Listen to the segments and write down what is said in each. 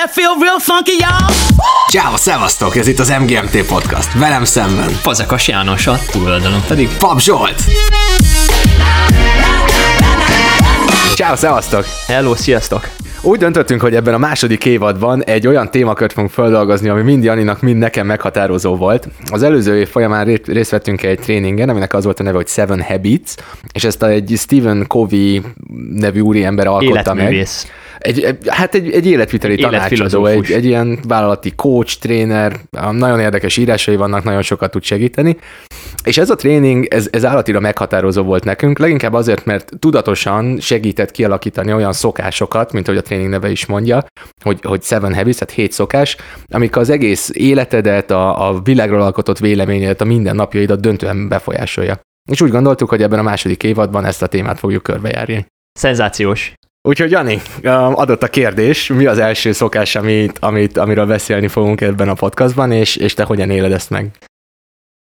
that feel real funky, y'all? Ciao, szevasztok! Ez itt az MGMT Podcast. Velem szemben. Fazekas János a túloldalon pedig. Pap Zsolt! Ciao, szevasztok! Hello, sziasztok! Úgy döntöttünk, hogy ebben a második évadban egy olyan témakört fogunk feldolgozni, ami mind Janinak, mind nekem meghatározó volt. Az előző év folyamán részt vettünk egy tréningen, aminek az volt a neve, hogy Seven Habits, és ezt egy Stephen Covey nevű úriember alkotta Életművész. meg. Egy, egy, hát egy, egy életviteli Egy tanácsadó, egy, egy ilyen vállalati coach, tréner, nagyon érdekes írásai vannak, nagyon sokat tud segíteni. És ez a tréning, ez, ez állatira meghatározó volt nekünk, leginkább azért, mert tudatosan segített kialakítani olyan szokásokat, mint ahogy a tréning neve is mondja, hogy, hogy seven habits, tehát hét szokás, amik az egész életedet, a, a világról alkotott véleményedet, a mindennapjaidat döntően befolyásolja. És úgy gondoltuk, hogy ebben a második évadban ezt a témát fogjuk körbejárni. Szenzációs. Úgyhogy Jani, um, adott a kérdés, mi az első szokás, amit, amit, amiről beszélni fogunk ebben a podcastban, és, és te hogyan éled ezt meg?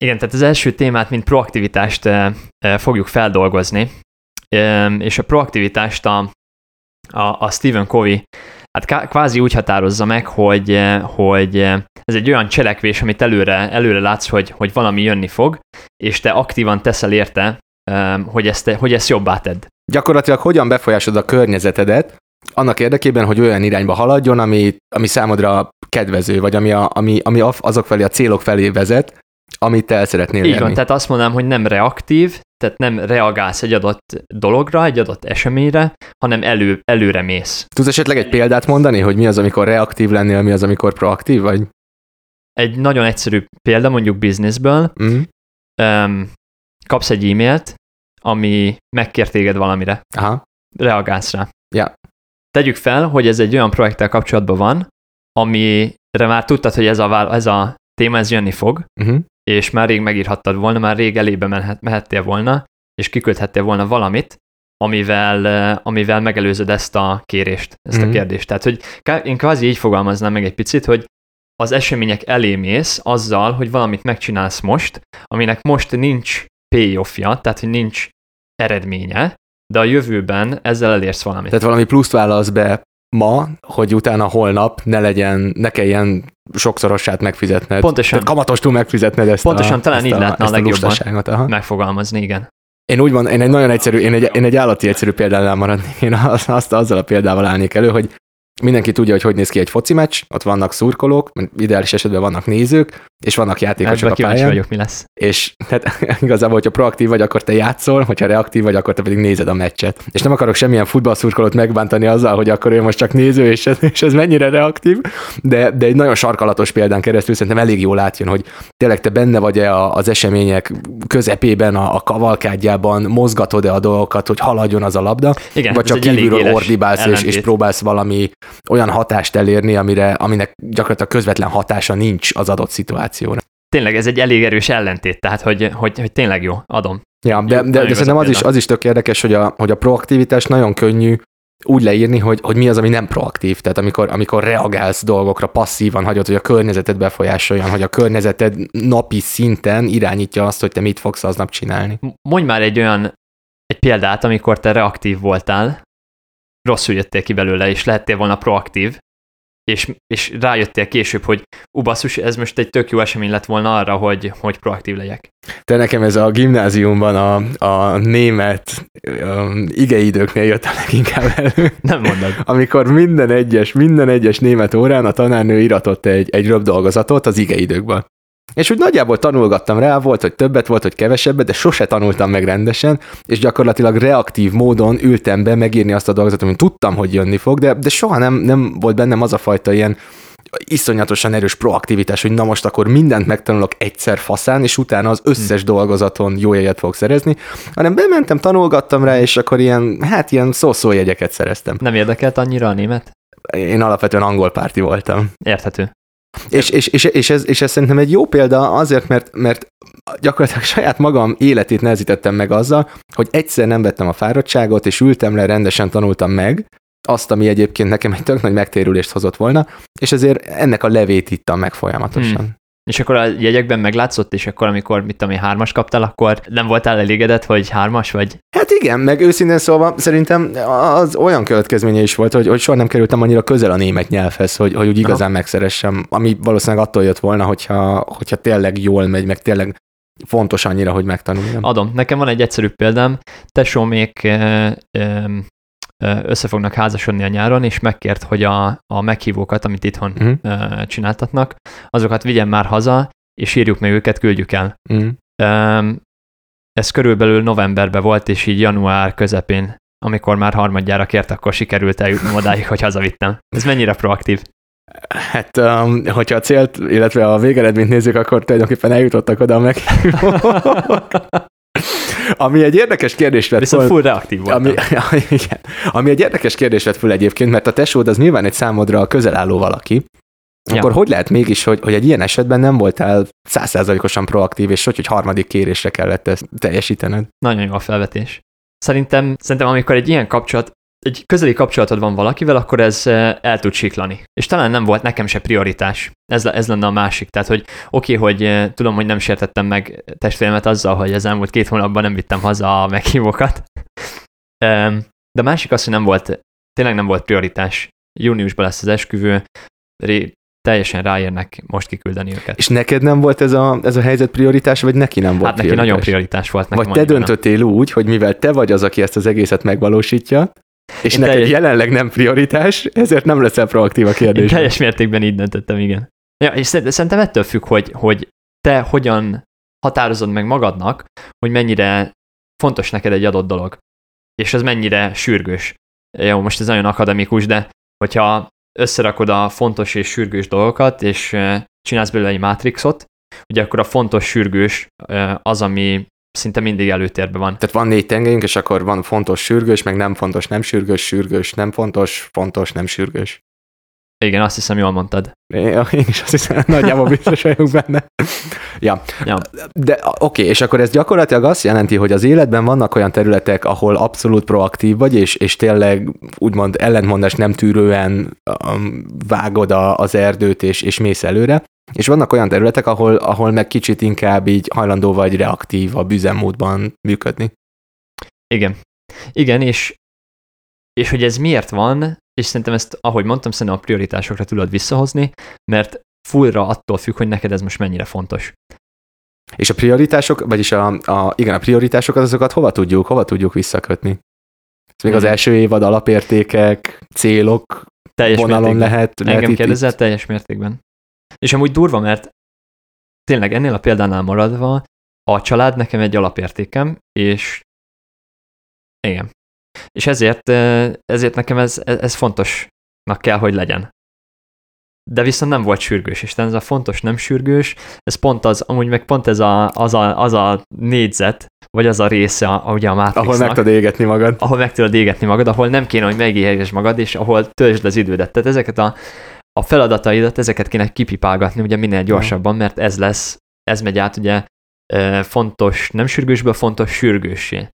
Igen, tehát az első témát, mint proaktivitást eh, eh, fogjuk feldolgozni, és a proaktivitást a, a, a Stephen Covey hát kvázi úgy határozza meg, hogy, eh, hogy ez egy olyan cselekvés, amit előre, előre látsz, hogy, hogy valami jönni fog, és te aktívan teszel érte, hogy ezt, hogy ezt jobbá tedd. Gyakorlatilag hogyan befolyásod a környezetedet, annak érdekében, hogy olyan irányba haladjon, ami, ami számodra kedvező, vagy ami, a, ami, ami azok felé, a célok felé vezet, amit te el szeretnél Így van, tehát azt mondanám, hogy nem reaktív, tehát nem reagálsz egy adott dologra, egy adott eseményre, hanem elő, előre mész. Tudsz esetleg egy példát mondani, hogy mi az, amikor reaktív lennél, mi az, amikor proaktív vagy? Egy nagyon egyszerű példa, mondjuk bizniszből, Mm. um, kapsz egy e-mailt, ami megkér téged valamire, Aha. reagálsz rá. Ja. Tegyük fel, hogy ez egy olyan projekttel kapcsolatban van, amire már tudtad, hogy ez a, vál- ez a téma ez jönni fog, Uh-huh. és már rég megírhattad volna, már rég elébe menhet, mehettél volna, és kiküldhettél volna valamit, amivel, eh, amivel megelőzöd ezt a kérést, ezt Mhm. a kérdést. Tehát, hogy én kvázi így fogalmaznám meg egy picit, hogy az események elé mész azzal, hogy valamit megcsinálsz most, aminek most nincs payoffja, tehát, hogy nincs eredménye, de a jövőben ezzel elérsz valamit. Tehát valami pluszt válasz be ma, hogy utána holnap ne legyen, ne kelljen sokszorosát megfizetned. Pontosan. Tehát kamatostul megfizetned ezt Pontosan, a, talán ezt így a, lehetne a legjobban. aha. Megfogalmazni, igen. Én úgy van, én egy nagyon egyszerű, én egy, én egy állati egyszerű példánál maradnék. Én azt, azt azzal a példával állnék elő, hogy mindenki tudja, hogy hogy néz ki egy foci meccs, ott vannak szurkolók, ideális esetben vannak nézők, és vannak játékosok Ebben a pályán. vagyok, mi lesz. És tehát igazából, hogyha proaktív vagy, akkor te játszol, hogyha reaktív vagy, akkor te pedig nézed a meccset. És nem akarok semmilyen futballszurkolót megbántani azzal, hogy akkor ő most csak néző, és ez, és ez mennyire reaktív, de, de egy nagyon sarkalatos példán keresztül szerintem elég jól átjön, hogy tényleg te benne vagy-e az események közepében, a, a kavalkádjában, mozgatod-e a dolgokat, hogy haladjon az a labda, Igen, vagy csak kívülről ordibálsz, és, és próbálsz valami olyan hatást elérni, amire, aminek gyakorlatilag közvetlen hatása nincs az adott szituációra. tényleg ez egy elég erős ellentét, tehát hogy, hogy, hogy tényleg jó, adom. Ja, de, Jó, de, de a szerintem az is, az is tök érdekes, hogy a, hogy a proaktivitás nagyon könnyű úgy leírni, hogy, hogy mi az, ami nem proaktív. Tehát amikor, amikor reagálsz dolgokra, passzívan hagyod, hogy a környezeted befolyásoljon, hogy a környezeted napi szinten irányítja azt, hogy te mit fogsz aznap csinálni. Mondj már egy olyan egy példát, amikor te reaktív voltál, rosszul jöttél ki belőle, és lehettél volna proaktív, és, és rájöttél később, hogy ú, basszus, ez most egy tök jó esemény lett volna arra, hogy, hogy proaktív legyek. Te nekem ez a gimnáziumban a, a német um, igeidőknél jött a leginkább elő. Nem mondod. amikor minden egyes, minden egyes német órán a tanárnő iratott egy, egy röpdolgozatot az igeidőkből. És úgy nagyjából tanulgattam rá, volt, hogy többet, volt, hogy kevesebbet, de sose tanultam meg rendesen, és gyakorlatilag reaktív módon ültem be megírni azt a dolgozatot, amit tudtam, hogy jönni fog, de, de soha nem, nem volt bennem az a fajta ilyen iszonyatosan erős proaktivitás, hogy na most akkor mindent megtanulok egyszer faszán, és utána az összes dolgozaton jó jegyet fogok szerezni, hanem bementem, tanulgattam rá, és akkor ilyen, hát ilyen szó-szó jegyeket szereztem. Nem érdekelt annyira a német? Én alapvetően angol párti voltam. Érthető. És, és, és, és, ez, és ez szerintem egy jó példa azért, mert, mert gyakorlatilag saját magam életét nehezítettem meg azzal, hogy egyszer nem vettem a fáradtságot, és ültem le, rendesen tanultam meg, azt, ami egyébként nekem egy tök nagy megtérülést hozott volna, és ezért ennek a levét ittam meg folyamatosan. Hmm. És akkor a jegyekben meglátszott, és akkor, amikor, mit tudom én, hármas kaptál, akkor nem voltál elégedett, hogy hármas vagy? Hát igen, meg őszintén szólva szerintem az olyan következménye is volt, hogy, hogy soha nem kerültem annyira közel a német nyelvhez, hogy, hogy úgy igazán Aha. megszeressem, ami valószínűleg attól jött volna, hogyha, hogyha tényleg jól megy, meg tényleg fontos annyira, hogy megtanuljam. Adom. Nekem van egy egyszerű példám. Tesómék össze fognak házasodni a nyáron, és megkért, hogy a, a meghívókat, amit itthon uh-huh. csináltatnak, azokat vigyen már haza, és írjuk meg őket, küldjük el. Uh-huh. Ez körülbelül novemberben volt, és így január közepén, amikor már harmadjára kért, akkor sikerült eljutni odáig, hogy hazavittem. Ez mennyire proaktív? Hát, um, hogyha a célt, illetve a végeredményt nézzük, akkor tulajdonképpen eljutottak oda a meghívók. Ami egy érdekes kérdés lett Viszont full reaktív volt. Ami, igen, ami egy érdekes kérdés lett föl egyébként, mert a tesód az nyilván egy számodra közel álló valaki, Ja. Akkor hogy lehet mégis, hogy, hogy egy ilyen esetben nem voltál százszázalékosan proaktív, és hogy, hogy harmadik kérésre kellett ezt teljesítened? Nagyon jó a felvetés. Szerintem, szerintem amikor egy ilyen kapcsolat, egy közeli kapcsolatod van valakivel, akkor ez eh, el tud siklani. És talán nem volt nekem se prioritás. Ez, ez lenne a másik. Tehát, hogy oké, okay, hogy eh, tudom, hogy nem sértettem meg testvéremet azzal, hogy az elmúlt két hónapban nem vittem haza a meghívókat. De a másik az, hogy nem volt, tényleg nem volt prioritás. Júniusban lesz az esküvő, teljesen ráérnek most kiküldeni őket. És neked nem volt ez a, ez a helyzet prioritás, vagy neki nem volt Hát neki prioritás? nagyon prioritás volt. Nekem vagy te döntöttél nem. úgy, hogy mivel te vagy az, aki ezt az egészet megvalósítja, és Én neked teljes... jelenleg nem prioritás, ezért nem leszel proaktív a kérdés. Én teljes mértékben így döntöttem, igen. Ja, és szerintem ettől függ, hogy, hogy te hogyan határozod meg magadnak, hogy mennyire fontos neked egy adott dolog, és ez mennyire sürgős. Jó, most ez nagyon akademikus, de hogyha összerakod a fontos és sürgős dolgokat, és csinálsz belőle egy mátrixot, ugye akkor a fontos, sürgős az, ami szinte mindig előtérben van. Tehát van négy tengelyünk, és akkor van fontos, sürgős, meg nem fontos, nem sürgős, sürgős, nem fontos, fontos, nem sürgős. Igen, azt hiszem, jól mondtad. Én is azt hiszem, nagyjából biztos vagyok benne. ja. ja. De oké, okay, és akkor ez gyakorlatilag azt jelenti, hogy az életben vannak olyan területek, ahol abszolút proaktív vagy, és, és tényleg úgymond ellentmondás nem tűrően um, vágod a, az erdőt, és, és mész előre, és vannak olyan területek, ahol, ahol meg kicsit inkább így hajlandó vagy reaktív a üzemmódban működni. Igen. Igen, és, és hogy ez miért van, és szerintem ezt, ahogy mondtam, szerintem a prioritásokra tudod visszahozni, mert fullra attól függ, hogy neked ez most mennyire fontos. És a prioritások, vagyis a, a igen, a prioritásokat, azokat hova tudjuk, hova tudjuk visszakötni? Ez még hmm. az mhm. első évad alapértékek, célok teljes vonalon mértékben. lehet. lehet Engem kérdezel teljes mértékben. És amúgy durva, mert tényleg ennél a példánál maradva, a család nekem egy alapértékem, és igen. És ezért, ezért nekem ez, ez fontosnak kell, hogy legyen. De viszont nem volt sürgős, és ez a fontos, nem sürgős, ez pont az, amúgy meg pont ez a, az, a, az a négyzet, vagy az a része, a, ugye a Matrixnak. Ahol meg tudod égetni magad. Ahol meg tudod égetni magad, ahol nem kéne, hogy megégesd magad, és ahol töltsd az idődet. Tehát ezeket a, a feladataidat, ezeket kéne kipipálgatni ugye minél gyorsabban, mert ez lesz, ez megy át ugye fontos, nem sürgősből fontos sürgőssé.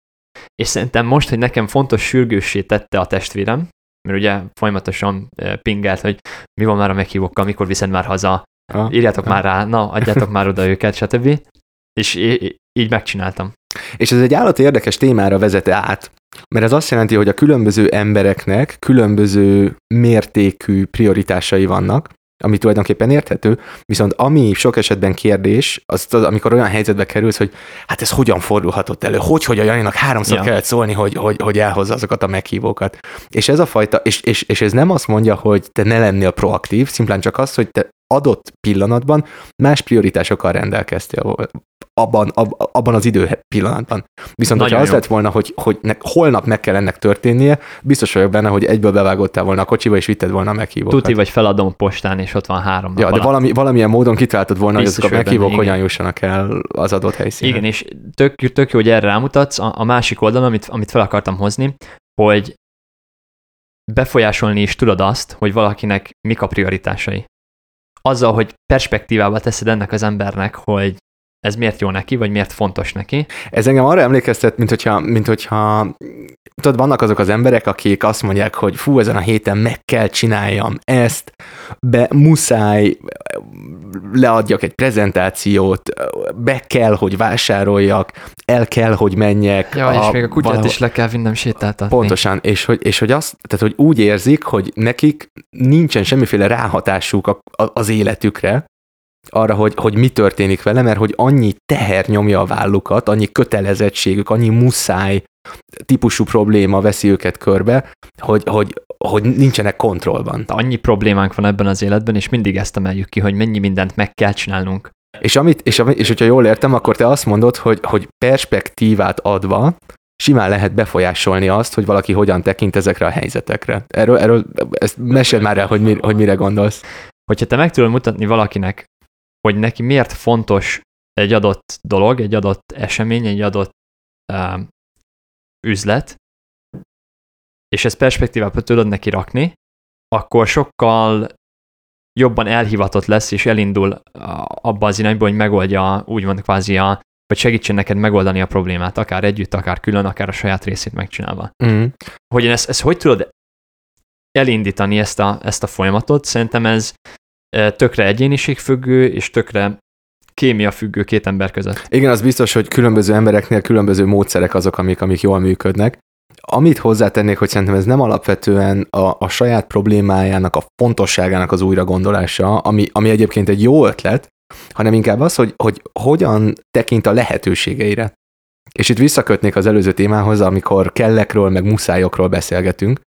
És szerintem most, hogy nekem fontos sürgőssé tette a testvérem, mert ugye folyamatosan pingelt, hogy mi van már a meghívókkal, mikor viszed már haza, ah, írjátok ah. már rá, na, adjátok már oda őket, stb. És így megcsináltam. És ez egy állati érdekes témára vezete át, mert ez azt jelenti, hogy a különböző embereknek különböző mértékű prioritásai vannak, ami tulajdonképpen érthető, viszont ami sok esetben kérdés, az, az amikor olyan helyzetbe kerülsz, hogy hát ez hogyan fordulhatott elő, hogy, hogy a Janinak háromszor ja. kellett szólni, hogy, hogy, hogy elhozza azokat a meghívókat. És ez a fajta, és, és, és ez nem azt mondja, hogy te ne lennél proaktív, szimplán csak az, hogy te adott pillanatban más prioritásokkal rendelkeztél abban, ab, abban az idő pillanatban. Viszont, hogyha az lett volna, hogy, hogy ne, holnap meg kell ennek történnie, biztos vagyok benne, hogy egyből bevágottál volna a kocsiba, és vitted volna a meghívókat. Tuti, vagy feladom postán, és ott van három Ja, de valami, valamilyen módon kitaláltad volna, biztos hogy azok a meghívók benne, hogyan jussanak el az adott helyszínen. Igen, és tök, tök jó, hogy erre rámutatsz. A, a másik oldalon, amit, amit fel akartam hozni, hogy befolyásolni is tudod azt, hogy valakinek mik a prioritásai. Azzal, hogy perspektívába teszed ennek az embernek, hogy ez miért jó neki, vagy miért fontos neki. Ez engem arra emlékeztet, mint hogyha, mint hogyha tudod, vannak azok az emberek, akik azt mondják, hogy fú, ezen a héten meg kell csináljam ezt, be muszáj leadjak egy prezentációt, be kell, hogy vásároljak, el kell, hogy menjek. Ja, a, és még a kutyát valahol... is le kell vinnem sétáltatni. Pontosan, és hogy, és hogy azt, tehát hogy úgy érzik, hogy nekik nincsen semmiféle ráhatásuk a, a, az életükre, arra, hogy, hogy mi történik vele, mert hogy annyi teher nyomja a vállukat, annyi kötelezettségük, annyi muszáj típusú probléma veszi őket körbe, hogy, hogy, hogy nincsenek kontrollban. Annyi problémánk van ebben az életben, és mindig ezt emeljük ki, hogy mennyi mindent meg kell csinálnunk. És, amit, és, és hogyha jól értem, akkor te azt mondod, hogy, hogy perspektívát adva simán lehet befolyásolni azt, hogy valaki hogyan tekint ezekre a helyzetekre. Erről, erről ezt mesél már el, hogy, mi, hogy mire gondolsz. Hogyha te meg tudod mutatni valakinek, hogy neki miért fontos egy adott dolog, egy adott esemény, egy adott uh, üzlet, és ezt perspektívába tudod neki rakni, akkor sokkal jobban elhivatott lesz, és elindul abba az irányba, hogy megoldja úgymond kvázi a, vagy segítsen neked megoldani a problémát, akár együtt, akár külön, akár a saját részét megcsinálva. Mm. Hogy ezt, ezt hogy tudod elindítani ezt a, ezt a folyamatot? Szerintem ez tökre egyéniségfüggő, és tökre kémia függő két ember között. Igen, az biztos, hogy különböző embereknél különböző módszerek azok, amik, amik jól működnek. Amit hozzátennék, hogy szerintem ez nem alapvetően a, a saját problémájának, a fontosságának az újra gondolása, ami, ami egyébként egy jó ötlet, hanem inkább az, hogy, hogy hogyan tekint a lehetőségeire. És itt visszakötnék az előző témához, amikor kellekről, meg muszájokról beszélgetünk,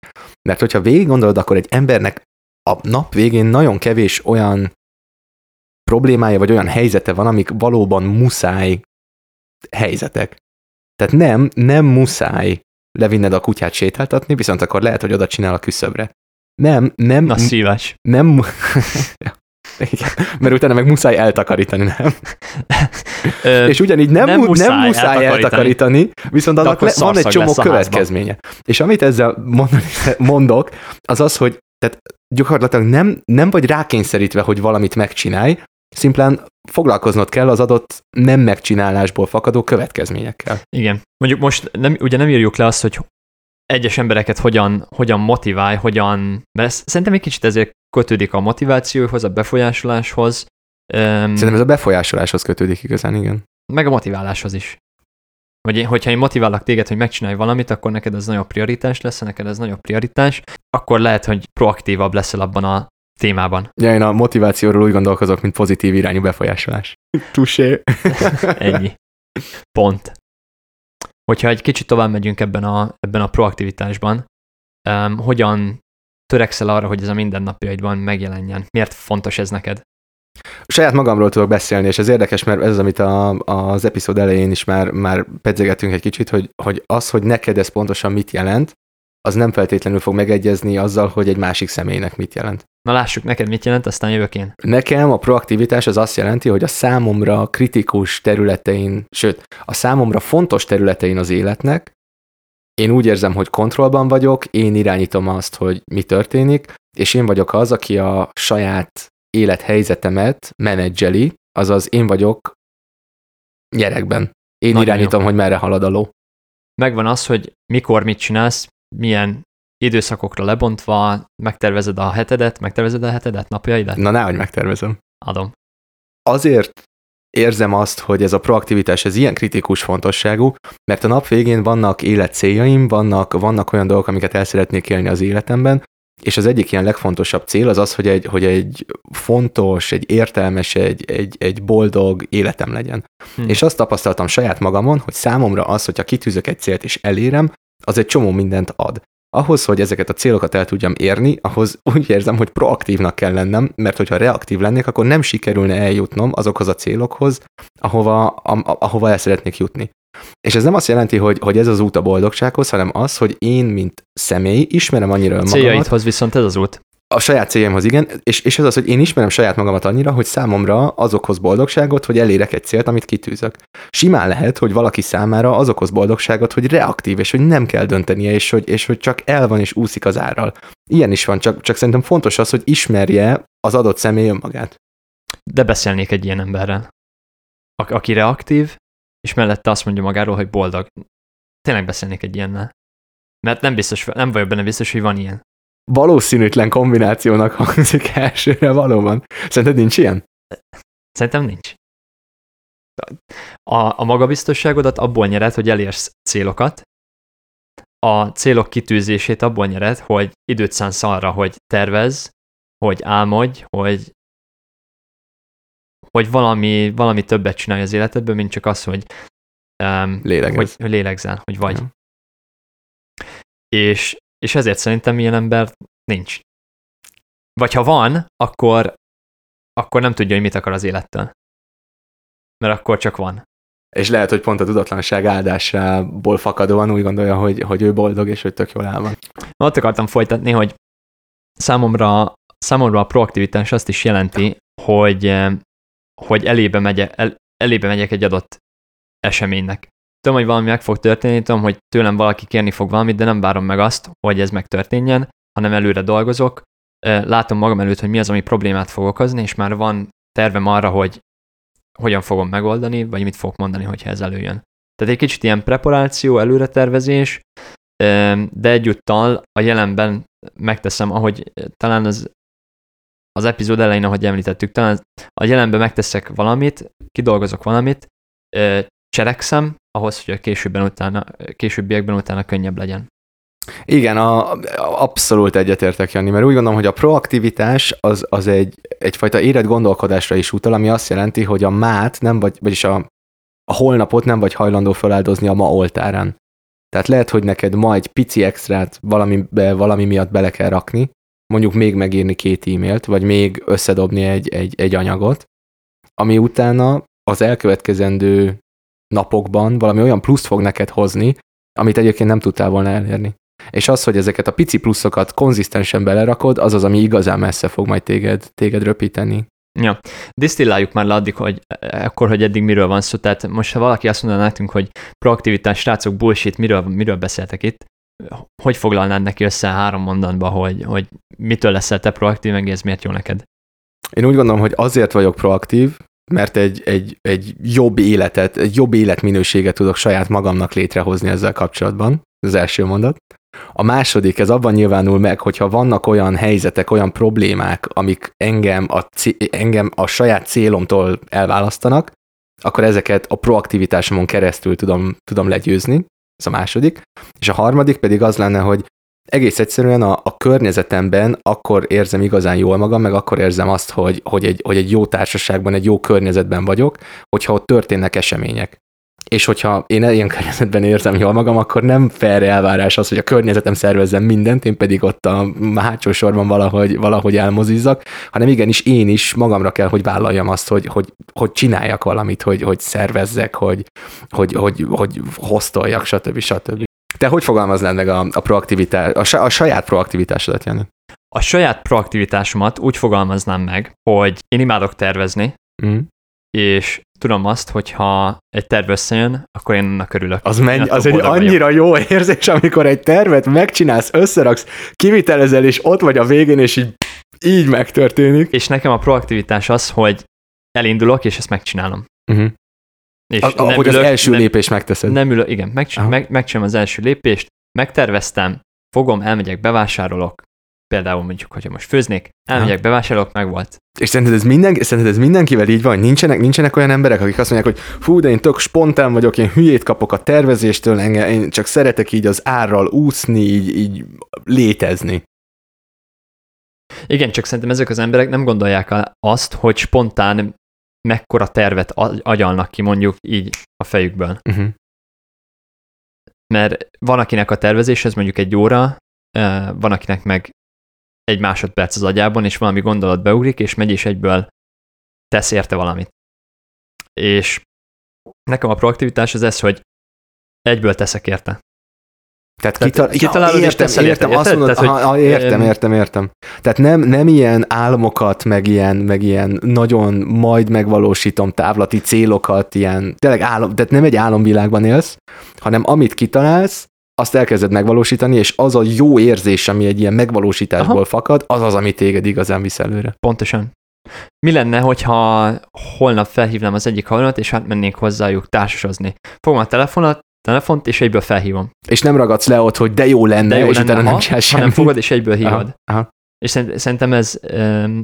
mert hogyha végig gondolod, akkor egy embernek a nap végén nagyon kevés olyan problémája, vagy olyan helyzete van, amik valóban muszáj helyzetek. Tehát nem, nem muszáj levinned a kutyát sétáltatni, viszont akkor lehet, hogy oda csinál a küszöbre. Nem, nem. Na szíves. Nem. Igen, mert utána meg muszáj eltakarítani, nem? Ö, és ugyanígy nem, nem muszáj, nem muszáj eltakarítani, eltakarítani viszont annak le, van egy csomó következménye. És amit ezzel mondani, mondok, az az, hogy tehát gyakorlatilag nem, nem vagy rákényszerítve, hogy valamit megcsinálj, szimplán foglalkoznod kell az adott nem megcsinálásból fakadó következményekkel. Igen. Mondjuk most nem, ugye nem írjuk le azt, hogy egyes embereket hogyan, hogyan motiválj, hogyan, mert szerintem egy kicsit ezért kötődik a motivációhoz, a befolyásoláshoz. Szerintem ez a befolyásoláshoz kötődik igazán, igen. Meg a motiváláshoz is. Vagy én, hogyha én motiválok téged, hogy megcsinálj valamit, akkor neked ez nagyobb prioritás lesz, neked ez nagyobb prioritás, akkor lehet, hogy proaktívabb leszel abban a témában. Ja, én a motivációról úgy gondolkozok, mint pozitív irányú befolyásolás. Tusé. Ennyi. Pont. Hogyha egy kicsit tovább megyünk ebben a, ebben a proaktivitásban, um, hogyan törekszel arra, hogy ez a mindennapjaidban megjelenjen? Miért fontos ez neked? Saját magamról tudok beszélni, és ez érdekes, mert ez az, amit a, az epizód elején is már, már pedzegetünk egy kicsit, hogy, hogy az, hogy neked ez pontosan mit jelent, az nem feltétlenül fog megegyezni azzal, hogy egy másik személynek mit jelent. Na lássuk, neked mit jelent, aztán jövök én. Nekem a proaktivitás az azt jelenti, hogy a számomra kritikus területein, sőt, a számomra fontos területein az életnek, én úgy érzem, hogy kontrollban vagyok, én irányítom azt, hogy mi történik, és én vagyok az, aki a saját élethelyzetemet menedzseli, azaz én vagyok gyerekben. Én Nagyon irányítom, jó. hogy merre halad a ló. Megvan az, hogy mikor mit csinálsz, milyen időszakokra lebontva, megtervezed a hetedet, megtervezed a hetedet, napjaidat? Na, nehogy megtervezem. Adom. Azért érzem azt, hogy ez a proaktivitás ez ilyen kritikus fontosságú, mert a nap végén vannak életcéljaim, vannak, vannak olyan dolgok, amiket el szeretnék élni az életemben, és az egyik ilyen legfontosabb cél az az, hogy egy, hogy egy fontos, egy értelmes, egy, egy, egy boldog életem legyen. Hmm. És azt tapasztaltam saját magamon, hogy számomra az, hogyha kitűzök egy célt és elérem, az egy csomó mindent ad. Ahhoz, hogy ezeket a célokat el tudjam érni, ahhoz úgy érzem, hogy proaktívnak kell lennem, mert hogyha reaktív lennék, akkor nem sikerülne eljutnom azokhoz a célokhoz, ahova, a, ahova el szeretnék jutni. És ez nem azt jelenti, hogy, hogy ez az út a boldogsághoz, hanem az, hogy én, mint személy, ismerem annyira önmagamat. Céljaidhoz viszont ez az út. A saját céljaimhoz igen, és, és ez az, hogy én ismerem saját magamat annyira, hogy számomra azokhoz boldogságot, hogy elérek egy célt, amit kitűzök. Simán lehet, hogy valaki számára azokhoz boldogságot, hogy reaktív, és hogy nem kell döntenie, és hogy, és hogy csak el van és úszik az árral. Ilyen is van, csak, csak szerintem fontos az, hogy ismerje az adott személy önmagát. De beszélnék egy ilyen emberrel, a- aki reaktív, és mellette azt mondja magáról, hogy boldog. Tényleg beszélnék egy ilyennel. Mert nem biztos, nem vagyok benne biztos, hogy van ilyen. Valószínűtlen kombinációnak hangzik elsőre valóban. Szerinted nincs ilyen? Szerintem nincs. A, a magabiztosságodat abból nyered, hogy elérsz célokat, a célok kitűzését abból nyered, hogy időt szánsz arra, hogy tervez, hogy álmodj, hogy, hogy valami, valami többet csinálj az életedből, mint csak az, hogy, um, hogy, hogy lélegzel, hogy vagy. Ja. És, és ezért szerintem ilyen ember nincs. Vagy ha van, akkor, akkor nem tudja, hogy mit akar az élettől. Mert akkor csak van. És lehet, hogy pont a tudatlanság áldásából fakadóan úgy gondolja, hogy, hogy ő boldog, és hogy tök jól áll van. Ott akartam folytatni, hogy számomra, számomra a proaktivitás azt is jelenti, hogy, hogy elébe, megye, el, elébe megyek egy adott eseménynek. Tudom, hogy valami meg fog történni, tudom, hogy tőlem valaki kérni fog valamit, de nem várom meg azt, hogy ez megtörténjen, hanem előre dolgozok, látom magam előtt, hogy mi az, ami problémát fog okozni, és már van tervem arra, hogy hogyan fogom megoldani, vagy mit fogok mondani, hogyha ez előjön. Tehát egy kicsit ilyen preparáció, előretervezés, de egyúttal a jelenben megteszem, ahogy talán az, az epizód elején, ahogy említettük, talán a jelenben megteszek valamit, kidolgozok valamit, cselekszem, ahhoz, hogy a későbben utána, későbbiekben utána könnyebb legyen. Igen, a, a, abszolút egyetértek, Jani, mert úgy gondolom, hogy a proaktivitás az, az egy, egyfajta érett gondolkodásra is utal, ami azt jelenti, hogy a mát nem vagy, vagyis a, a holnapot nem vagy hajlandó feláldozni a ma oltárán. Tehát lehet, hogy neked ma egy pici extrát valami, valami miatt bele kell rakni, mondjuk még megírni két e-mailt, vagy még összedobni egy, egy, egy anyagot, ami utána az elkövetkezendő napokban valami olyan pluszt fog neked hozni, amit egyébként nem tudtál volna elérni. És az, hogy ezeket a pici pluszokat konzisztensen belerakod, az az, ami igazán messze fog majd téged, téged röpíteni. Ja, disztilláljuk már le addig, hogy akkor, hogy eddig miről van szó. Tehát most, ha valaki azt mondaná nekünk, hogy proaktivitás, srácok, bullshit, miről, miről beszéltek itt, hogy foglalnád neki össze három mondatba, hogy, hogy mitől leszel te proaktív, meg ez miért jó neked? Én úgy gondolom, hogy azért vagyok proaktív, mert egy, egy, egy jobb életet, egy jobb életminőséget tudok saját magamnak létrehozni ezzel kapcsolatban. Az első mondat. A második, ez abban nyilvánul meg, hogyha vannak olyan helyzetek, olyan problémák, amik engem a, engem a saját célomtól elválasztanak, akkor ezeket a proaktivitásomon keresztül tudom, tudom legyőzni. Ez a második. És a harmadik pedig az lenne, hogy egész egyszerűen a, a környezetemben akkor érzem igazán jól magam, meg akkor érzem azt, hogy, hogy, egy, hogy egy jó társaságban, egy jó környezetben vagyok, hogyha ott történnek események. És hogyha én ilyen környezetben érzem jól magam, akkor nem fair elvárás az, hogy a környezetem szervezzen mindent, én pedig ott a hátsó sorban valahogy, valahogy elmozizzak, hanem igenis én is magamra kell, hogy vállaljam azt, hogy, hogy, hogy csináljak valamit, hogy, hogy szervezzek, hogy, hogy, hogy, hogy hoztoljak, stb. stb. Te hogy fogalmaznád meg a, a proaktivitás, a, a saját proaktivitásodat, Jani? A saját proaktivitásomat úgy fogalmaznám meg, hogy én imádok tervezni, mm. és tudom azt, hogy ha egy terv összejön, akkor én annak örülök. Az, menj, az egy annyira vagyok. jó érzés, amikor egy tervet megcsinálsz, összeraksz, kivitelezel, és ott vagy a végén, és így, így megtörténik. És nekem a proaktivitás az, hogy elindulok, és ezt megcsinálom. Uh-huh. És a, nem ülök, az első nem, lépést megteszed. Nem ülök, igen, megcsinálom, meg, megcsinálom az első lépést, megterveztem, fogom, elmegyek, bevásárolok, például mondjuk, hogyha most főznék, elmegyek, bevásárolok, meg volt. És szerinted ez, minden, szerinted ez mindenkivel így van? Nincsenek, nincsenek olyan emberek, akik azt mondják, hogy fú, de én tök spontán vagyok, én hülyét kapok a tervezéstől, engem, én csak szeretek így az árral úszni, így, így létezni. Igen, csak szerintem ezek az emberek nem gondolják azt, hogy spontán mekkora tervet agyalnak ki mondjuk így a fejükből. Uh-huh. Mert van, akinek a tervezés ez mondjuk egy óra, van, akinek meg egy másodperc az agyában, és valami gondolat beugrik, és megy, és egyből tesz érte valamit. És nekem a proaktivitás az ez, hogy egyből teszek érte. Tehát, Tehát kital- kitalálod ja, értem, és értem, azt mondod, Tehát, aha, hogy, értem, értem, értem. Tehát nem, nem ilyen álmokat, meg ilyen, meg ilyen nagyon majd megvalósítom távlati célokat, ilyen, tényleg álom, tehát nem egy álomvilágban élsz, hanem amit kitalálsz, azt elkezded megvalósítani, és az a jó érzés, ami egy ilyen megvalósításból Aha. fakad, az az, ami téged igazán visz előre. Pontosan. Mi lenne, hogyha holnap felhívnám az egyik haveromat, és átmennénk hozzájuk társasozni? Fogom a telefonot, telefont, és egyből felhívom. És nem ragadsz le ott, hogy de jó lenne, De jó és lenne, utána ha, nem csinál hanem semmit. fogod, és egyből hívod. Aha, aha. És szerint- szerintem ez,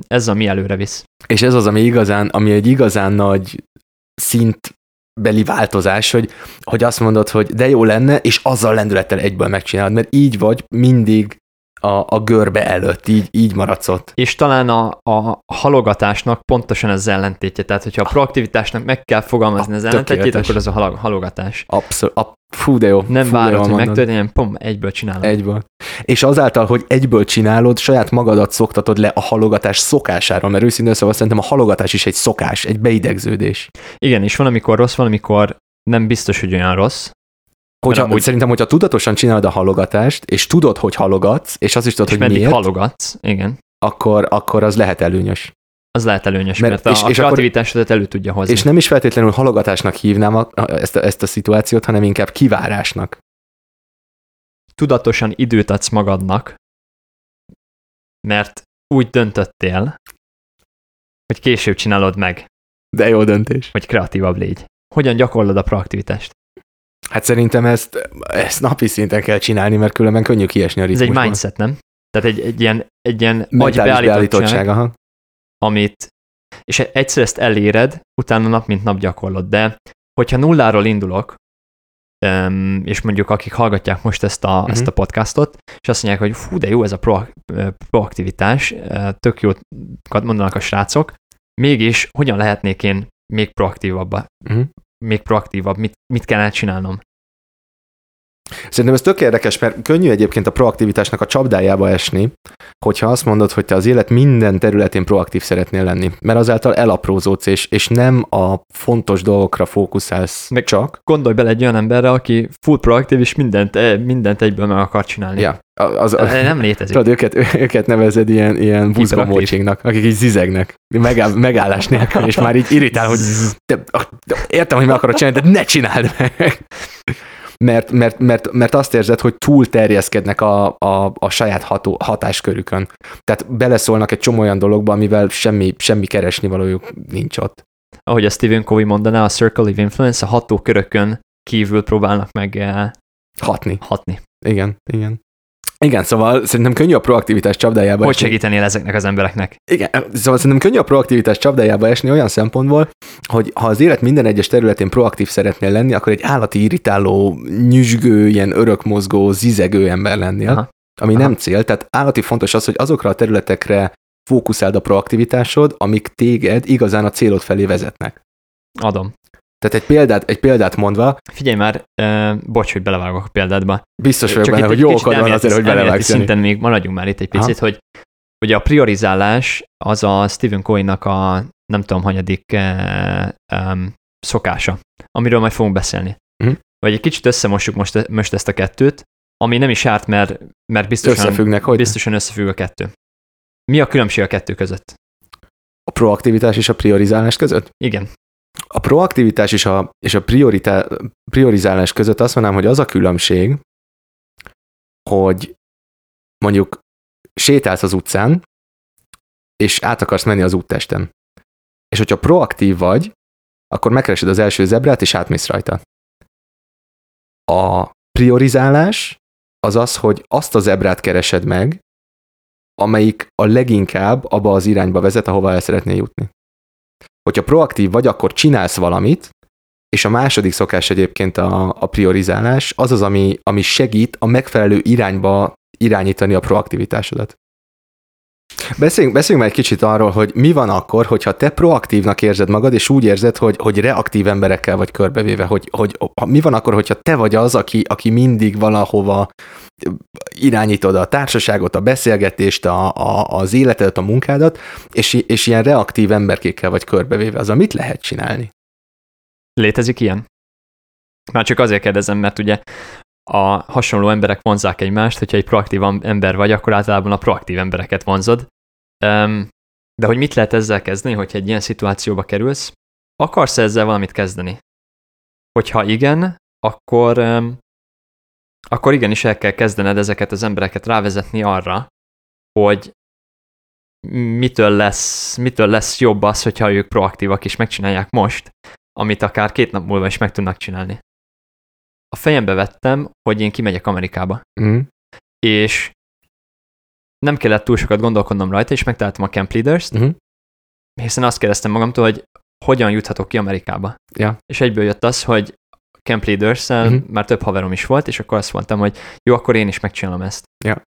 ez ami előre visz. És ez az, ami igazán, ami egy igazán nagy szintbeli változás, hogy, hogy azt mondod, hogy de jó lenne, és azzal lendülettel egyből megcsinálod, mert így vagy mindig a, a görbe előtt, így, így maradsz ott. És talán a, a halogatásnak pontosan az ellentétje. Tehát, hogyha a proaktivitásnak meg kell fogalmazni Ah, az ellentétjét, akkor az a halo- halogatás. Abszolút, ab, fú de jó. Nem fú, várod, hogy mondod. megtörténjen, pom, egyből csinálod. Egyből. És azáltal, hogy egyből csinálod, saját magadat szoktatod le a halogatás szokására, mert őszintén szóval szerintem a halogatás is egy szokás, egy beidegződés. Igen, és valamikor rossz, valamikor nem biztos, hogy olyan rossz. Hogyha, amúgy- Szerintem, hogyha tudatosan csinálod a halogatást, és tudod, hogy halogatsz, és azt is tudod, és hogy miért, halogatsz, igen, akkor, akkor az lehet előnyös. az lehet előnyös, Mert- mert, és- a, és a kreativitásodat elő tudja hozni. És nem is feltétlenül halogatásnak hívnám a, ezt, a, ezt a szituációt, hanem inkább kivárásnak. Tudatosan időt adsz magadnak, mert úgy döntöttél, hogy később csinálod meg, De jó döntés. hogy kreatívabb légy. Hogyan gyakorlod a proaktivitást? Hát szerintem ezt, ezt napi szinten kell csinálni, mert különben könnyű kiesni a Ez ritmusból. egy mindset, nem? Tehát egy, egy ilyen, egy ilyen agybeállítottság, beállítottság, aha. amit, és egyszer ezt eléred, utána nap mint nap gyakorlod, de hogyha nulláról indulok, és mondjuk akik hallgatják most ezt a, uh-huh. ezt a podcastot, és azt mondják, hogy fú, de jó ez a pro, proaktivitás, tök jót mondanak a srácok, mégis hogyan lehetnék én még proaktívabb, Uh-huh. Még proaktívabb, mit, mit kellene csinálnom? Szerintem ez tök érdekes, mert könnyű egyébként a proaktivitásnak a csapdájába esni, hogyha azt mondod, hogy te az élet minden területén proaktív szeretnél lenni, mert azáltal elaprózódsz, és, és nem a fontos dolgokra fókuszálsz Meg- csak. Gondolj bele egy olyan emberre, aki full proaktív, és mindent, eh, mindent egyből meg akar csinálni. Ja, az, az, nem létezik. Tudod, őket, őket nevezed ilyen, ilyen buzgomócsingnak, akik így zizegnek, megáll, megállás nélkül, és már így irritál, hogy de, de, értem, hogy meg akarod csinálni, de ne csináld meg. Mert, mert, mert, mert azt érzed, hogy túl terjeszkednek a, a, a saját ható, hatáskörükön. Tehát beleszólnak egy csomó olyan dologba, amivel semmi, semmi keresni valójuk nincs ott. ahogy a Stephen Covey mondaná, a Circle of Influence, a hatókörökön kívül próbálnak meg eh, Hatni. hatni. Igen, igen. Igen, szóval szerintem könnyű a proaktivitás csapdájába Hogy esni. segítenél ezeknek az embereknek? Igen, szóval szerintem könnyű a proaktivitás csapdájába esni olyan szempontból, hogy ha az élet minden egyes területén proaktív szeretnél lenni, akkor egy állati irritáló, nyüzsgő, ilyen örökmozgó, zizegő ember lennél, Aha. ami Aha. nem cél. Tehát állati fontos az, hogy azokra a területekre fókuszáld a proaktivitásod, amik téged igazán a célod felé vezetnek. Adom. Tehát egy példát, egy példát mondva, Figyelj már, uh, bocs, hogy belevágok a példádba. biztos vagyok benne, hogy jó okod van azért, hogy belevágsz. Szinten még maradjunk már itt egy Aha. picit, hogy ugye a priorizálás az a Stephen Covey-nak a nem tudom, hanyadik uh, um, szokása, amiről majd fogunk beszélni. Mhm. Vagy egy kicsit összemossuk most, most ezt a kettőt, ami nem is árt, mert, mert biztosan, Összefüggnek, hogy biztosan összefügg a kettő. Mi a különbség a kettő között? a proaktivitás és a priorizálás között? Igen. A proaktivitás és a, és a prioritá, priorizálás között azt mondanám, hogy az a különbség, hogy mondjuk sétálsz az utcán, és át akarsz menni az úttesten. És hogyha proaktív vagy, akkor megkeresed az első zebrát, és átmész rajta. A priorizálás az az, hogy azt a zebrát keresed meg, amelyik a leginkább abba az irányba vezet, ahova el szeretnél jutni. Hogyha proaktív vagy, akkor csinálsz valamit, és a második szokás egyébként a, a priorizálás, az az, ami, ami segít a megfelelő irányba irányítani a proaktivitásodat. Beszéljünk, beszéljünk már egy kicsit arról, hogy mi van akkor, hogyha te proaktívnak érzed magad, és úgy érzed, hogy, hogy reaktív emberekkel vagy körbevéve, hogy, hogy mi van akkor, hogyha te vagy az, aki, aki mindig valahova irányítod a társaságot, a beszélgetést, a, a, az életedet, a munkádat, és, és ilyen reaktív emberkékkel vagy körbevéve, az mit lehet csinálni? Létezik ilyen? Már csak azért kérdezem, mert ugye a hasonló emberek vonzák egymást, hogyha egy proaktív ember vagy, akkor általában a proaktív embereket vonzod. De hogy mit lehet ezzel kezdeni, hogyha egy ilyen szituációba kerülsz? Akarsz ezzel valamit kezdeni? Hogyha igen, akkor, akkor igenis el kell kezdened ezeket az embereket rávezetni arra, hogy mitől lesz, mitől lesz jobb az, hogyha ők proaktívak és megcsinálják most, amit akár két nap múlva is meg tudnak csinálni. a fejembe vettem, hogy én kimegyek Amerikába. Mm. És nem kellett túl sokat gondolkodnom rajta, és megtaláltam a Camp Leaders-t, Mm. hiszen azt kérdeztem magamtól, hogy hogyan juthatok ki Amerikába. Ja. És egyből jött az, hogy Camp leaders Mhm. már több haverom is volt, és akkor azt mondtam, hogy jó, akkor én is megcsinálom ezt. Ja.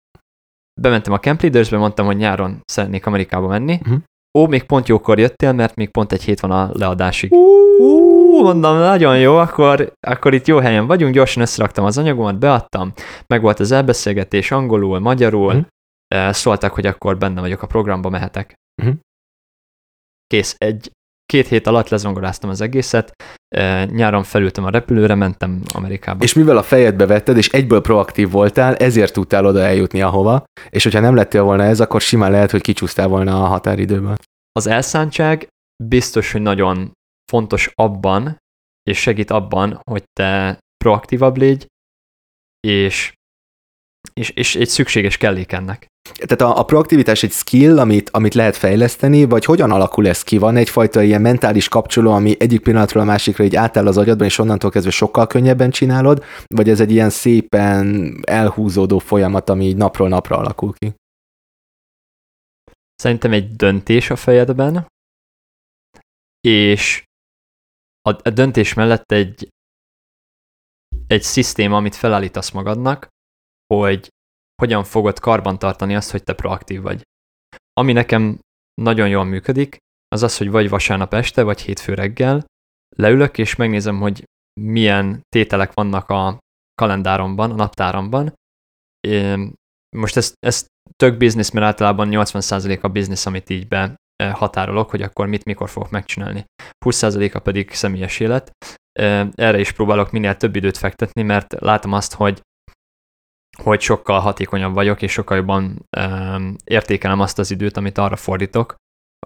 Bementem a Camp Leaders-be, mondtam, hogy nyáron szeretnék Amerikába menni. Mhm. Ó, még pont jókor jöttél, mert még pont egy hét van a leadásig. Ú, mondom, nagyon jó, akkor, akkor itt jó helyen vagyunk, gyorsan összeraktam az anyagomat, beadtam, meg volt az elbeszélgetés angolul, magyarul, eh, szóltak, hogy akkor benne vagyok a programba, mehetek. Mhm. Kész, egy, két hét alatt lezongoráztam az egészet, nyáron felültem a repülőre, mentem Amerikába. És mivel a fejedbe vetted, és egyből proaktív voltál, ezért tudtál oda eljutni ahova, és hogyha nem lettél volna ez, akkor simán lehet, hogy kicsúsztál volna a határidőből. Az elszántság biztos, hogy nagyon fontos abban, és segít abban, hogy te proaktívabb légy, és, és, és egy szükséges kellék ennek. Tehát a, a proaktivitás egy skill, amit, amit lehet fejleszteni, vagy hogyan alakul ez ki? Van egyfajta ilyen mentális kapcsoló, ami egyik pillanatról a másikra így átáll az agyadban, és onnantól kezdve sokkal könnyebben csinálod, vagy ez egy ilyen szépen elhúzódó folyamat, ami így napról napra alakul ki? Szerintem egy döntés a fejedben, és a, a döntés mellett egy, egy szisztéma, amit felállítasz magadnak, hogy hogyan fogod karbantartani azt, hogy te proaktív vagy. Ami nekem nagyon jól működik, az az, hogy vagy vasárnap este, vagy hétfő reggel leülök, és megnézem, hogy milyen tételek vannak a kalendáromban, a naptáramban. Most ez, ez tök biznisz, mert általában 80% a biznisz, amit így be eh, határolok, hogy akkor mit, mikor fogok megcsinálni. 20%-a pedig személyes élet. Eh, Erre is próbálok minél több időt fektetni, mert látom azt, hogy hogy sokkal hatékonyabb vagyok, és sokkal jobban um, értékelem azt az időt, amit arra fordítok,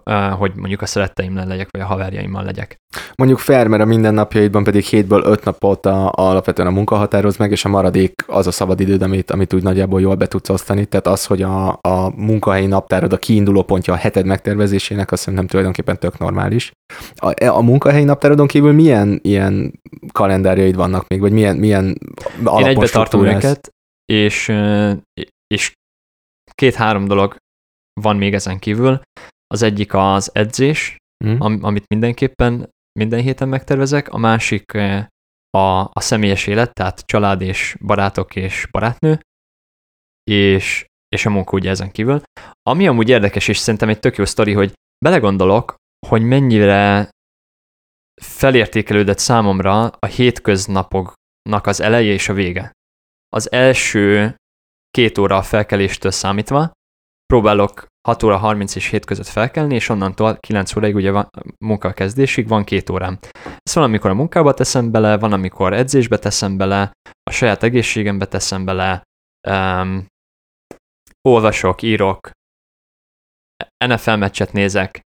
uh, hogy mondjuk a szeretteimvel legyek, vagy a haverjaimmal legyek. Mondjuk fair, mert a mindennapjaidban pedig hétből öt napot a, a, alapvetően a munka határoz meg, és a maradék az a szabad időd, amit, amit úgy nagyjából jól be tudsz osztani. Tehát az, hogy a, a munkahelyi naptárod a kiinduló pontja a heted megtervezésének, azt szerintem tulajdonképpen tök normális. A, a munkahelyi naptárodon kívül milyen ilyen kalendárjaid vannak még, vagy milyen, milyen Én egybe tartom őket, és, és két-három dolog van még ezen kívül. Az egyik az edzés, Hm? am, amit mindenképpen minden héten megtervezek, a másik a, a személyes élet, tehát család és barátok és barátnő, és, és a munka ugye ezen kívül. Ami amúgy érdekes, és szerintem egy tök jó sztori, hogy belegondolok, hogy mennyire felértékelődött számomra a hétköznapoknak az eleje és a vége. Az első két óra a felkeléstől számítva, próbálok 6 óra 30 és 7 között felkelni, és onnantól 9 óraig ugye van, munka kezdésig van két órám. Ezt van, amikor a munkába teszem bele, van, amikor edzésbe teszem bele, a saját egészségembe teszem bele, um, olvasok, írok, NFL meccset nézek,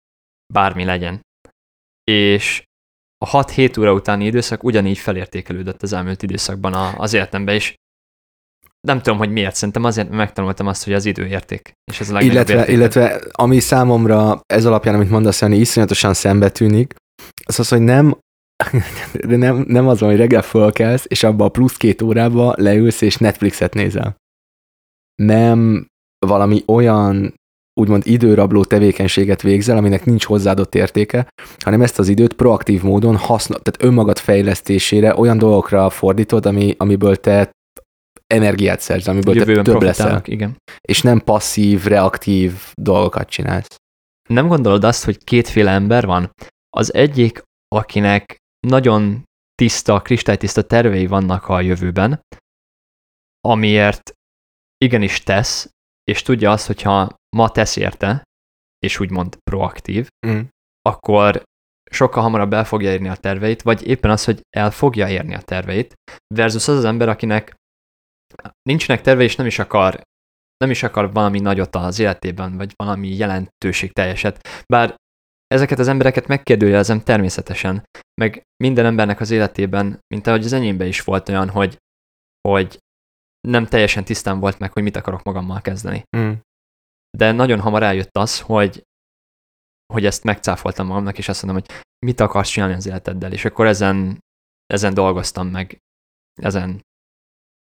bármi legyen. És a 6-7 óra utáni időszak ugyanígy felértékelődött az elmúlt időszakban az életemben, és nem tudom, hogy miért, szerintem azért megtanultam azt, hogy az időérték, és ez a Illetve, érték. illetve ami számomra ez alapján, amit mondasz, Jani, iszonyatosan szembe tűnik, az az, hogy nem, de nem, nem az van, hogy reggel fölkelsz, és abba a plusz két órába leülsz, és Netflixet nézel. Nem valami olyan úgymond időrabló tevékenységet végzel, aminek nincs hozzáadott értéke, hanem ezt az időt proaktív módon használ, tehát önmagad fejlesztésére olyan dolgokra fordítod, ami, amiből te energiát szerz, amiből Jövőben te több leszel igen. és nem passzív, reaktív dolgokat csinálsz. Nem gondolod azt, hogy kétféle ember van? Az egyik, akinek nagyon tiszta, kristálytiszta tervei vannak a jövőben, amiért igenis tesz, és tudja azt, hogyha ma tesz érte, és úgymond proaktív, Mm. akkor sokkal hamarabb el fogja érni a terveit, vagy éppen az, hogy el fogja érni a terveit, versus az az ember, akinek nincsenek terve, és nem is akar nem is akar valami nagyot az életében, vagy valami jelentőség teljeset. Bár ezeket az embereket megkérdőjelezem természetesen, meg minden embernek az életében, mint ahogy az enyémben is volt olyan, hogy, hogy nem teljesen tisztán volt meg, hogy mit akarok magammal kezdeni. Mm. De nagyon hamar eljött az, hogy, hogy ezt megcáfoltam magamnak, és azt mondom, hogy mit akarsz csinálni az életeddel, és akkor ezen, ezen dolgoztam meg ezen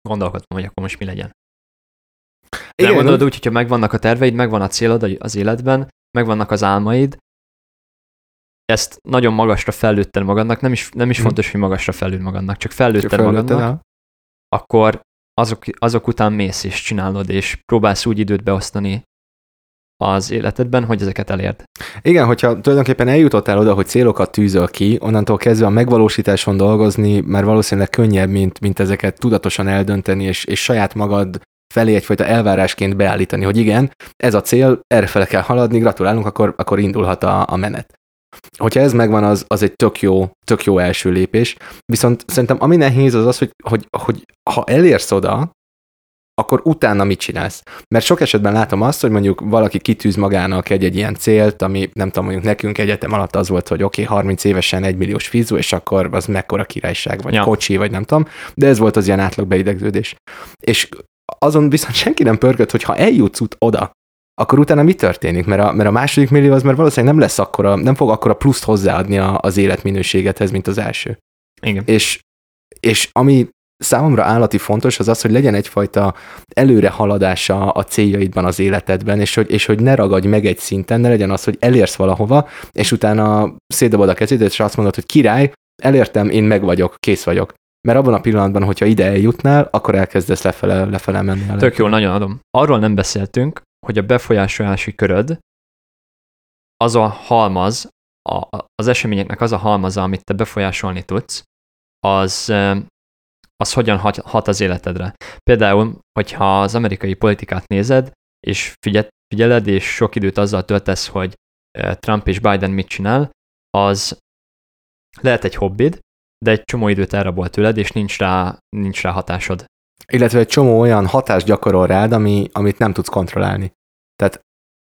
gondolkodtam, hogy akkor most mi legyen. Igen, Nem gondolod úgy, hogyha megvannak a terveid, megvan a célod az életben, megvannak az álmaid, ezt nagyon magasra fellőtted magadnak, nem is, nem is Hm. fontos, hogy magasra fellőd magadnak, csak fellőtted magadnak, el. akkor azok, azok után mész és csinálod, és próbálsz úgy időt beosztani az életedben, hogy ezeket elérd. Igen, hogyha tulajdonképpen eljutottál oda, hogy célokat tűzöl ki, onnantól kezdve a megvalósításon dolgozni már valószínűleg könnyebb, mint, mint ezeket tudatosan eldönteni, és, és saját magad felé egyfajta elvárásként beállítani, hogy igen, ez a cél, erre kell haladni, gratulálunk, akkor, akkor indulhat a, a menet. Hogyha ez megvan, az, az egy tök jó, tök jó első lépés. Viszont szerintem ami nehéz az az, hogy, hogy, hogy ha elérsz oda, akkor utána mit csinálsz? Mert sok esetben látom azt, hogy mondjuk valaki kitűz magának egy-egy ilyen célt, ami nem tudom, mondjuk nekünk egyetem alatt az volt, hogy oké, okay, 30 évesen egy milliós fizu, és akkor az mekkora királyság, vagy Ja. kocsi, vagy nem tudom, de ez volt az ilyen átlag beidegződés. És azon viszont senki nem pörgött, hogy ha eljutsz ut- oda, akkor utána mi történik? Mert a, mert a második millió az már valószínűleg nem lesz akkora, nem fog akkora pluszt hozzáadni a, az életminőségedhez, mint az első. Igen. És, és ami számomra állati fontos, az az, hogy legyen egyfajta előrehaladása a céljaidban az életedben, és hogy, és hogy ne ragadj meg egy szinten, ne legyen az, hogy elérsz valahova, és utána szétdobod a kezédet, és azt mondod, hogy király, elértem, én meg vagyok, kész vagyok. Mert abban a pillanatban, hogyha ide eljutnál, akkor elkezdesz lefele, lefele menni. Tök jó, nagyon adom. Arról nem beszéltünk, hogy a befolyásolási köröd az a halmaz, a, az eseményeknek az a halmaza, amit te befolyásolni tudsz, az, az hogyan hat, az életedre. Például, hogyha az amerikai politikát nézed, és figyel, figyeled, és sok időt azzal töltesz, hogy Trump és Biden mit csinál, az lehet egy hobbid, de egy csomó időt elrabol tőled, és nincs rá, nincs rá hatásod. illetve egy csomó olyan hatást gyakorol rád, ami, amit nem tudsz kontrollálni. Tehát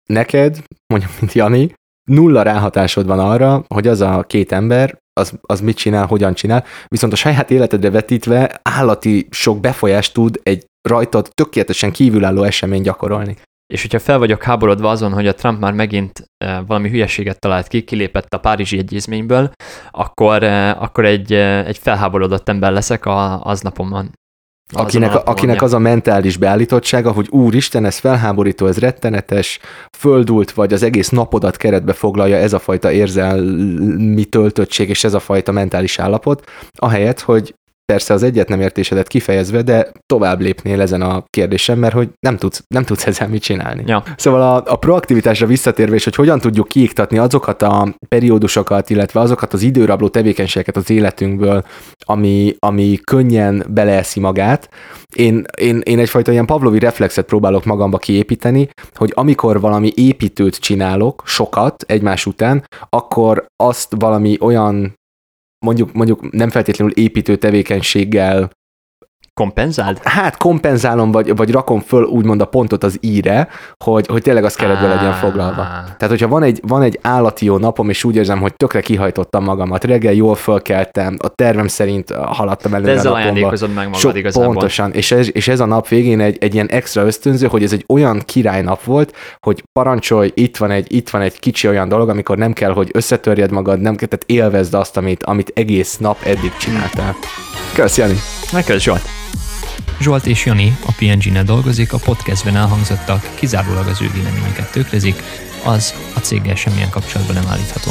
neked, mondjuk, mint Jani, nulla ráhatásod van arra, hogy az a két ember, az, az mit csinál, hogyan csinál, viszont a saját életedre vetítve állati sok befolyást tud egy rajtad tökéletesen kívülálló esemény gyakorolni. És hogyha fel vagyok háborodva azon, hogy a Trump már megint eh, valami hülyeséget talált ki, kilépett a Párizsi Egyezményből, akkor, eh, akkor egy, eh, egy felháborodott ember leszek a. Azon Akinek, a napon, akinek az a mentális beállítottsága, hogy úristen, ez felháborító, ez rettenetes, földult, vagy az egész napodat keretbe foglalja ez a fajta érzelmi töltöttség és ez a fajta mentális állapot, ahelyett, hogy persze az egyet nem értésedet kifejezve, de tovább lépnél ezen a kérdésen, mert hogy nem tudsz, nem tudsz ezzel mit csinálni. Ja. Szóval a, a proaktivitásra visszatérve, és hogy hogyan tudjuk kiiktatni azokat a periódusokat, illetve azokat az időrabló tevékenységeket az életünkből, ami, ami könnyen beleeszi magát, én, én, én egyfajta ilyen pavlovi reflexet próbálok magamba kiépíteni, hogy amikor valami építőt csinálok, sokat egymás után, akkor azt valami olyan mondjuk, mondjuk nem feltétlenül építő tevékenységgel Kompenzáld? hát kompenzálom, vagy, vagy rakom föl úgymond a pontot az íre, hogy, hogy tényleg az keretbe legyen foglalva. Tehát, hogyha van egy, van egy állati jó napom, és úgy érzem, hogy tökre kihajtottam magamat, reggel jól fölkeltem, a tervem szerint haladtam De előre a ezzel ajándékozod meg magad igazából. pontosan, és ez, és ez a nap végén egy, egy ilyen extra ösztönző, hogy ez egy olyan királynap volt, hogy parancsolj, itt van egy, itt van egy kicsi olyan dolog, amikor nem kell, hogy összetörjed magad, nem kell, tehát élvezd azt, amit, amit egész nap eddig csináltál. Kösz, Jani! Zsolt. Zsolt és Jani a PNG-nél dolgozik, a podcastben elhangzottak kizárólag az ő véleményüket tükrözik, az a céggel semmilyen kapcsolatban nem állítható.